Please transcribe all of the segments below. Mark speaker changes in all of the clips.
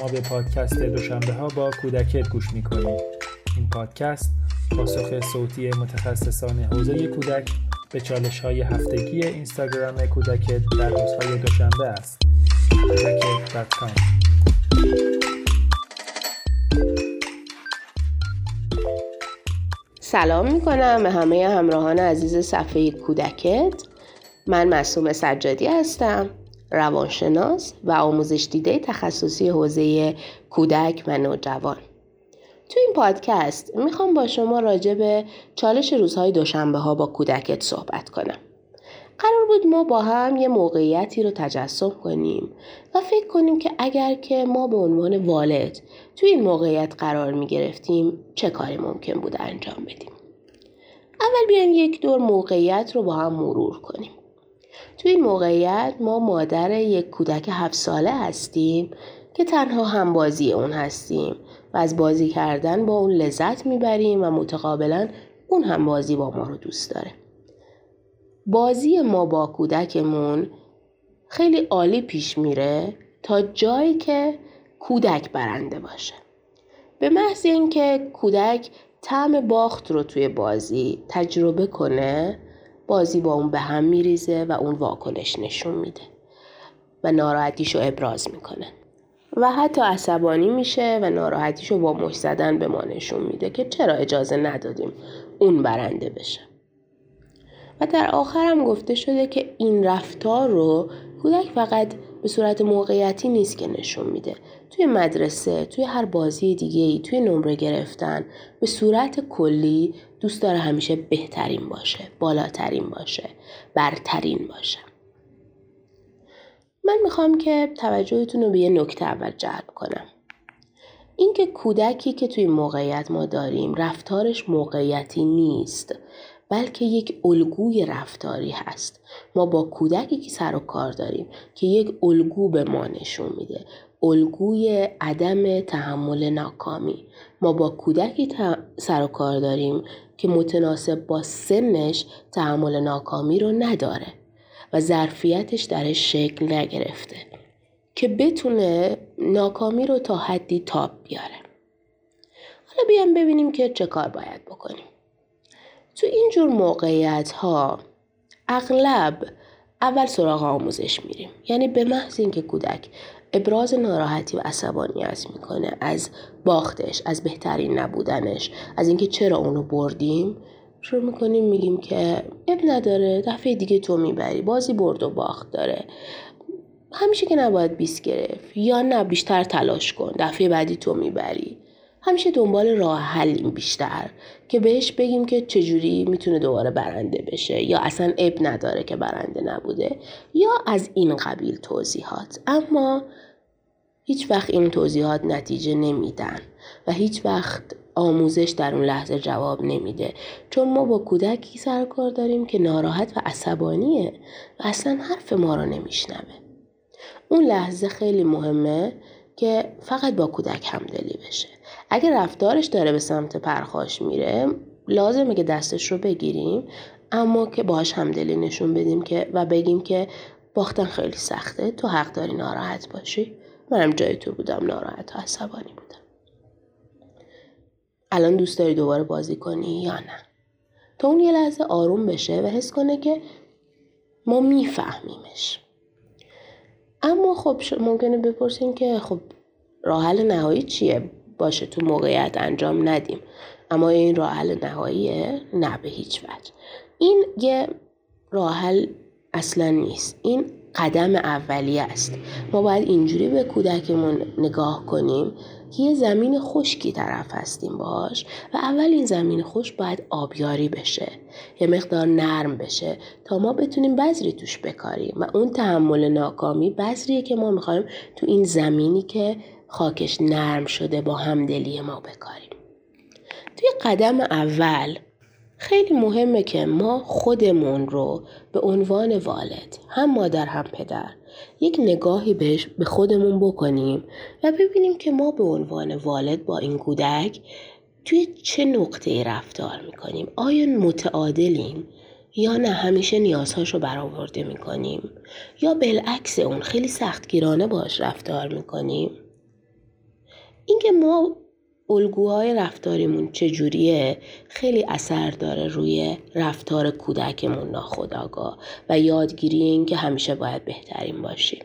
Speaker 1: شما به پادکست دوشنبه ها با کودکت گوش می‌کنید این پادکست پاسخ صوتی متخصصان حوزه کودک به چالش های هفتگی اینستاگرام کودکت در روزهای دوشنبه است. کودکت.com
Speaker 2: سلام می‌کنم به همه همراهان عزیز صفحه کودکت. من مسوم سجادی هستم. روانشناس و آموزش دیده تخصصی حوزه کودک و نوجوان تو این پادکست می‌خوام با شما راجع به چالش روزهای دوشنبه ها با کودکت صحبت کنم قرار بود ما با هم یه موقعیتی رو تجسم کنیم و فکر کنیم که اگر که ما به عنوان والد تو این موقعیت قرار می گرفتیم چه کاری ممکن بود انجام بدیم. اول بیایم یک دور موقعیت رو با هم مرور کنیم. تو این موقعیت ما مادر یک کودک هفت ساله هستیم که تنها همبازی اون هستیم و از بازی کردن با اون لذت می‌بریم و متقابلا اون هم بازی با ما رو دوست داره. بازی ما با کودکمون خیلی عالی پیش میره تا جایی که کودک برنده باشه. به محض اینکه کودک طعم باخت رو توی بازی تجربه کنه بازی با اون به هم میریزه و اون واکنش نشون میده و ناراحتیشو ابراز می‌کنه. و حتی عصبانی میشه و ناراحتیشو با مش زدن به ما نشون میده که چرا اجازه ندادیم اون برنده بشه. و در آخرم گفته شده که این رفتار رو کودک فقط به صورت موقعیتی نیست که نشون میده. توی مدرسه توی هر بازی دیگه ای توی نمره گرفتن به صورت کلی دوست داره همیشه بهترین باشه بالاترین باشه برترین باشه. من می‌خوام که توجهتون رو به یه نکته اول جلب کنم. اینکه کودکی که توی موقعیت ما داریم رفتارش موقعیتی نیست. بلکه یک الگوی رفتاری هست. ما با کودکی که سر و کار داریم که یک الگو به ما نشون میده. الگوی عدم تحمل ناکامی. ما با کودکی سر و کار داریم که متناسب با سنش تحمل ناکامی رو نداره و ظرفیتش درش شکل نگرفته که بتونه ناکامی رو تا حدی تاب بیاره. حالا بیام ببینیم که چه کار باید بکنیم. تو اینجور موقعیت ها اغلب اول سراغ آموزش میریم. یعنی به محض اینکه کودک ابراز ناراحتی و عصبانیت می‌کنه از باختش از بهترین نبودنش از اینکه چرا اونو بردیم شروع می‌کنیم میگیم که اب نداره دفعه دیگه تو می‌بری بازی برد و باخت داره. همیشه که نباید بیس گرفت یا نه بیشتر تلاش کن دفعه بعدی تو می‌بری. همیشه دنبال راه حلیم بیشتر که بهش بگیم که چجوری می‌تونه دوباره برنده بشه یا اصلا اب نداره که برنده نبوده یا از این قبیل توضیحات. اما هیچ وقت این توضیحات نتیجه نمیدن و هیچ وقت آموزش در اون لحظه جواب نمیده. چون ما با کودکی سر کار داریم که ناراحت و عصبانیه و اصلا حرف ما رو نمیشنوه. اون لحظه خیلی مهمه که فقط با کودک همدلی بشه. اگه رفتارش داره به سمت پرخاش میره لازمه که دستش رو بگیریم. اما که باهاش همدلی نشون بدیم که و بگیم که باختن خیلی سخته. تو حق داری ناراحت باشی. منم جای تو بودم ناراحت و عصبانی بودم. الان دوست داری دوباره بازی کنی یا نه؟ تا اون یه لحظه آروم بشه و حس کنه که ما میفهمیمش. اما خب ممکنه بپرسیم که خب راه حل نهایی چیه؟ باشه تو موقعیت انجام ندیم. اما این راه حل نهاییه؟ نه به هیچ وجه. این یه راه حل اصلا نیست. این قدم اولیه است. ما باید اینجوری به کودکمون نگاه کنیم که یه زمین خشکی طرف هستیم باش و اول این زمین خشک باید آبیاری بشه. یه مقدار نرم بشه تا ما بتونیم بذری توش بکاریم. و اون تحمل ناکامی بذریه که ما می‌خوایم تو این زمینی که خاکش نرم شده با همدلی ما بکاریم. توی قدم اول خیلی مهمه که ما خودمون رو به عنوان والد هم مادر هم پدر یک نگاهی بهش به خودمون بکنیم و ببینیم که ما به عنوان والد با این کودک توی چه نقطه رفتار می‌کنیم. آیا متعادلیم یا نه؟ همیشه نیازهاش رو برآورده می‌کنیم. یا بالعکس اون خیلی سختگیرانه باش رفتار می‌کنیم. اینکه ما الگوهای رفتاریمون چجوریه خیلی اثر داره روی رفتار کودکمون ناخداگاه و یادگیری این که همیشه باید بهترین باشیم.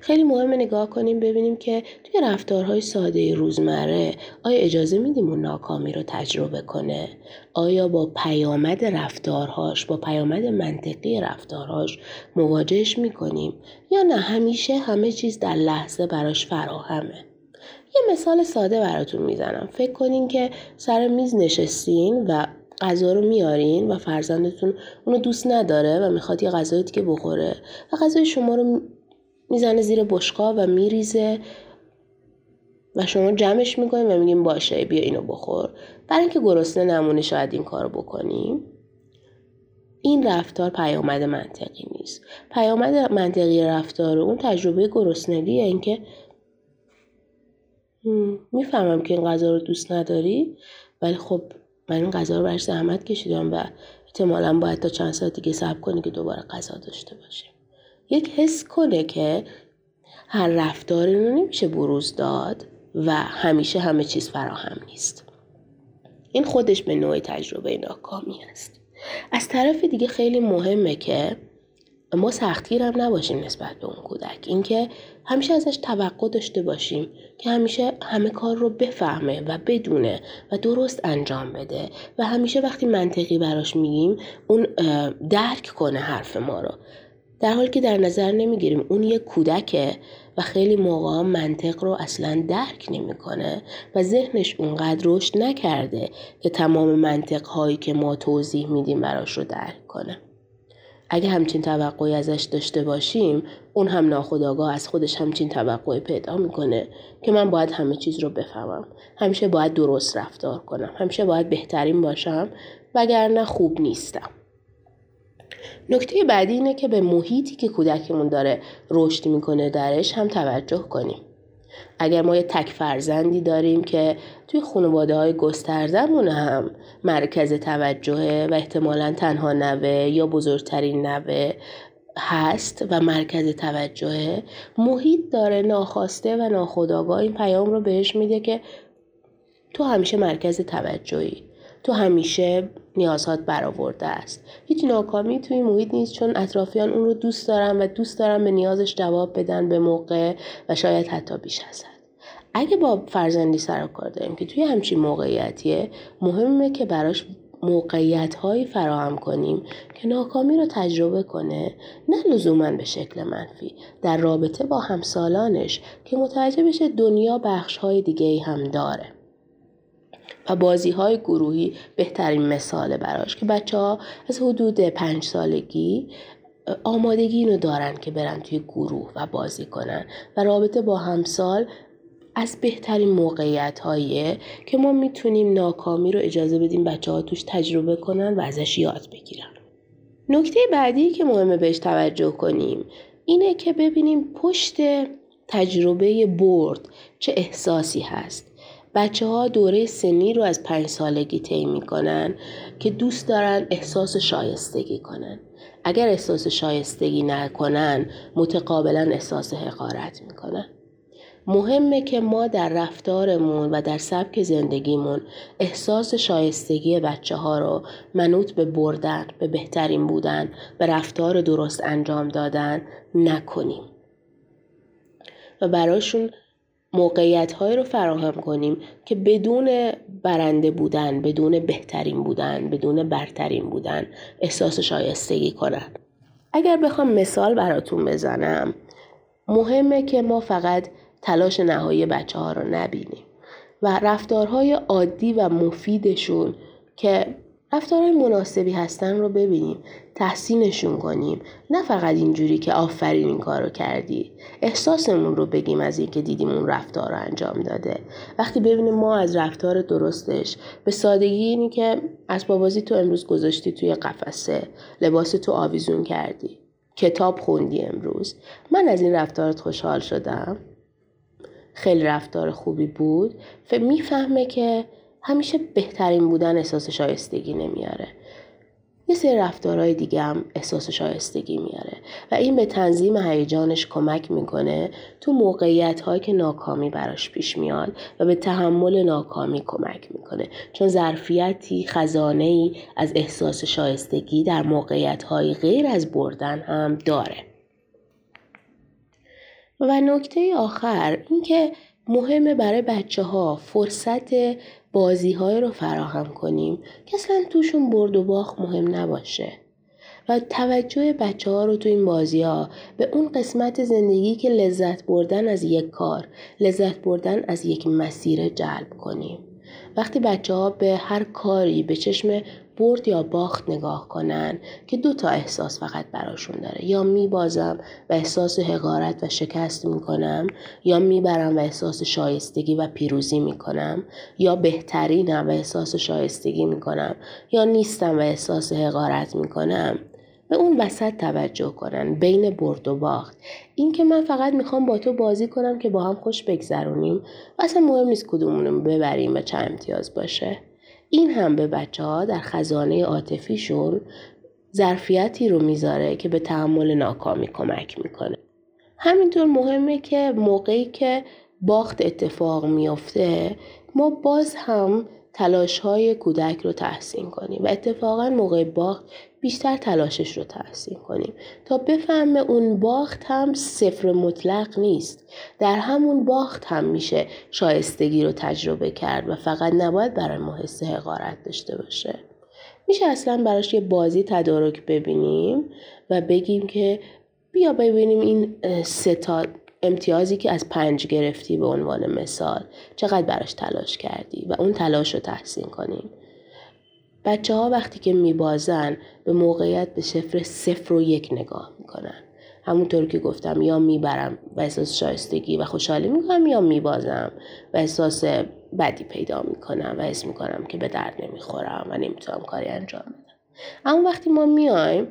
Speaker 2: خیلی مهمه نگاه کنیم ببینیم که توی رفتارهای ساده روزمره آیا اجازه میدیم اون ناکامی رو تجربه کنه؟ آیا با پیامد رفتارهاش با پیامد منطقی رفتارهاش مواجهش می‌کنیم یا نه همیشه همه چیز در لحظه براش فراهمه؟ یه مثال ساده براتون می‌زنم. فکر کنین که سر میز نشستین و غذا رو میارین و فرزندتون اونو دوست نداره و می‌خواد یه غذای دیگه بخوره و غذای شما رو می‌زنه زیر بشقا و میریزه و شما جمعش می‌کنیم و میگیم باشه بیا اینو بخور. برای اینکه گرسنه نمونه شاید این کارو بکنیم این رفتار پیامد منطقی نیست. پیامد منطقی رفتار اون تجربه گرسنگیه اینکه می‌فهمم که این غذا رو دوست نداری ولی خب من این غذا رو برش زحمت کشیدم و احتمالا باید تا چند ساعت دیگه صبر کنی که دوباره غذا داشته باشیم یک حس کنه که هر رفتاری رو نمیشه بروز داد و همیشه همه چیز فراهم نیست. این خودش به نوع تجربه ناکامی است. از طرف دیگه خیلی مهمه که ما سختگیر نباشیم نسبت به اون کودک اینکه همیشه ازش توقع داشته باشیم که همیشه همه کار رو بفهمه و بدونه و درست انجام بده و همیشه وقتی منطقی براش میگیم اون درک کنه حرف ما رو در حالی که در نظر نمی‌گیریم اون یه کودکه و خیلی موقع منطق رو اصلا درک نمی‌کنه و ذهنش اونقدر رشد نکرده که تمام منطق هایی که ما توضیح میدیم براش رو درک کنه. اگه همچین توقعی ازش داشته باشیم اون هم ناخداگاه از خودش همچین توقعی پیدا می‌کنه که من باید همه چیز رو بفهمم. همیشه باید درست رفتار کنم. همیشه باید بهترین باشم. وگرنه خوب نیستم. نکته بعدی اینه که به محیطی که کودکمون داره رشد می‌کنه درش هم توجه کنیم. اگر ما یه تک فرزندی داریم که توی خانواده های گستردمون هم مرکز توجهه و احتمالا تنها نوه یا بزرگترین نوه هست و مرکز توجهه محیط داره ناخواسته و ناخداگاه این پیام رو بهش میده که تو همیشه مرکز توجهی. تو همیشه نیازهات برآورده است. هیچ ناکامی توی محیط نیست چون اطرافیان اون رو دوست دارن و دوست دارن به نیازش جواب بدن به موقع و شاید حتی بیش از حد. اگه با فرزندی سر کار داریم که توی همچین موقعیتیه مهمه که براش موقعیت هایی فراهم کنیم که ناکامی رو تجربه کنه نه لزوما به شکل منفی در رابطه با همسالانش که متوجه بشه دنیا بخش های دیگه هم داره. و بازی های گروهی بهترین مثال براش که بچه ها از حدود پنج سالگی آمادگی اینو دارن که برن توی گروه و بازی کنن و رابطه با همسال از بهترین موقعیت هاییه که ما می‌تونیم ناکامی رو اجازه بدیم بچه ها توش تجربه کنن و ازش یاد بگیرن. نکته بعدی که مهمه بهش توجه کنیم اینه که ببینیم پشت تجربه برد چه احساسی هست. بچه ها دوره سنی رو از پنج سالگی طی می‌کنن که دوست دارن احساس شایستگی کنن. اگر احساس شایستگی نکنن متقابلا احساس حقارت می‌کنن. مهمه که ما در رفتارمون و در سبک زندگیمون احساس شایستگی بچه ها رو منوط به بردن، به بهترین بودن، به رفتار درست انجام دادن نکنیم. و براشون موقعیت های رو فراهم کنیم که بدون برنده بودن، بدون بهترین بودن، بدون برترین بودن احساس شایستگی کنن. اگر بخوام مثال براتون بزنم مهمه که ما فقط تلاش نهایی بچه ها رو نبینیم و رفتارهای عادی و مفیدشون که رفتارهای مناسبی هستن رو ببینیم تحسینشون کنیم. نه فقط اینجوری که آفرین این کار رو کردی. احساسمون رو بگیم از اینکه دیدیم اون رفتار رو انجام داده. وقتی ببینیم ما از رفتار درستش به سادگی اینی که اسبابازی تو امروز گذاشتی توی قفسه لباس تو آویزون کردی. کتاب خوندی امروز. من از این رفتارت خوشحال شدم. خیلی رفتار خوبی بود. می‌فهمه که همیشه بهترین بودن احساس شایستگی نمیاره. یه سری رفتارهای دیگه هم احساس شایستگی میاره و این به تنظیم هیجانش کمک می‌کنه تو موقعیت هایی که ناکامی براش پیش میاد و به تحمل ناکامی کمک می‌کنه. چون ظرفیتی خزانه ای از احساس شایستگی در موقعیت های غیر از بردن هم داره. و نکته آخر اینکه مهمه برای بچه ها فرصت بازی های رو فراهم کنیم که اصلا توشون برد و باخت مهم نباشه. و توجه بچه ها رو تو این بازی ها به اون قسمت زندگی که لذت بردن از یک کار لذت بردن از یک مسیر جلب کنیم. وقتی بچه ها به هر کاری به چشم برد یا باخت نگاه کنن که دو تا احساس فقط براشون داره. یا میبازم و احساس حقارت و شکست می‌کنم یا می‌برم و احساس شایستگی و پیروزی می‌کنم یا بهترینم و احساس شایستگی می‌کنم یا نیستم و احساس حقارت می‌کنم. به اون وسط توجه کنن بین برد و باخت. این که من فقط می‌خوام با تو بازی کنم که با هم خوش بگذرونیم و اصلا مهم نیست کدومونو ببریم و چه امتیاز باشه. این هم به بچه ها در خزانه عاطفیشون ظرفیتی رو می‌ذاره که به تحمل ناکامی کمک می‌کنه. همینطور مهمه که موقعی که باخت اتفاق میافته ما باز هم تلاش های کودک رو تحسین کنیم و اتفاقا موقع باخت بیشتر تلاشش رو تحسین کنیم. تا بفهمه اون باخت هم صفر مطلق نیست. در همون باخت هم میشه شایستگی رو تجربه کرد و فقط نباید برای ما حس حقارت داشته باشه. میشه اصلا براش یه بازی تدارک ببینیم و بگیم که بیا ببینیم این ستا امتیازی که از پنج گرفتی به عنوان مثال چقدر براش تلاش کردی و اون تلاش رو تحسین کنیم؟ بچه ها وقتی که میبازن به موقعیت به صفر صفر و یک نگاه می‌کنن. همونطور که گفتم یا می‌برم و احساس شایستگی و خوشحالی می‌کنم یا میبازم و احساس بدی پیدا می‌کنم و حس می‌کنم که به درد نمی‌خورم و نمی‌تونم کاری انجام بدم. اما وقتی ما میایم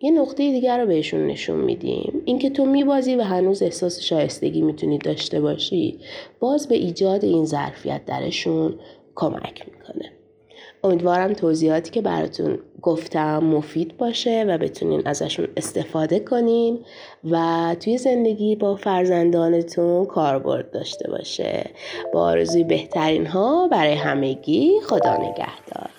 Speaker 2: یه نقطه دیگر رو بهشون نشون میدیم. اینکه تو میبازی و هنوز احساس شایستگی می‌تونی داشته باشی باز به ایجاد این ظرفیت درشون کمک می‌کنه. امیدوارم توضیحاتی که براتون گفتم مفید باشه و بتونین ازشون استفاده کنین و توی زندگی با فرزندانتون کاربرد داشته باشه. با آرزوی بهترین ها برای همگی خدا نگهدار.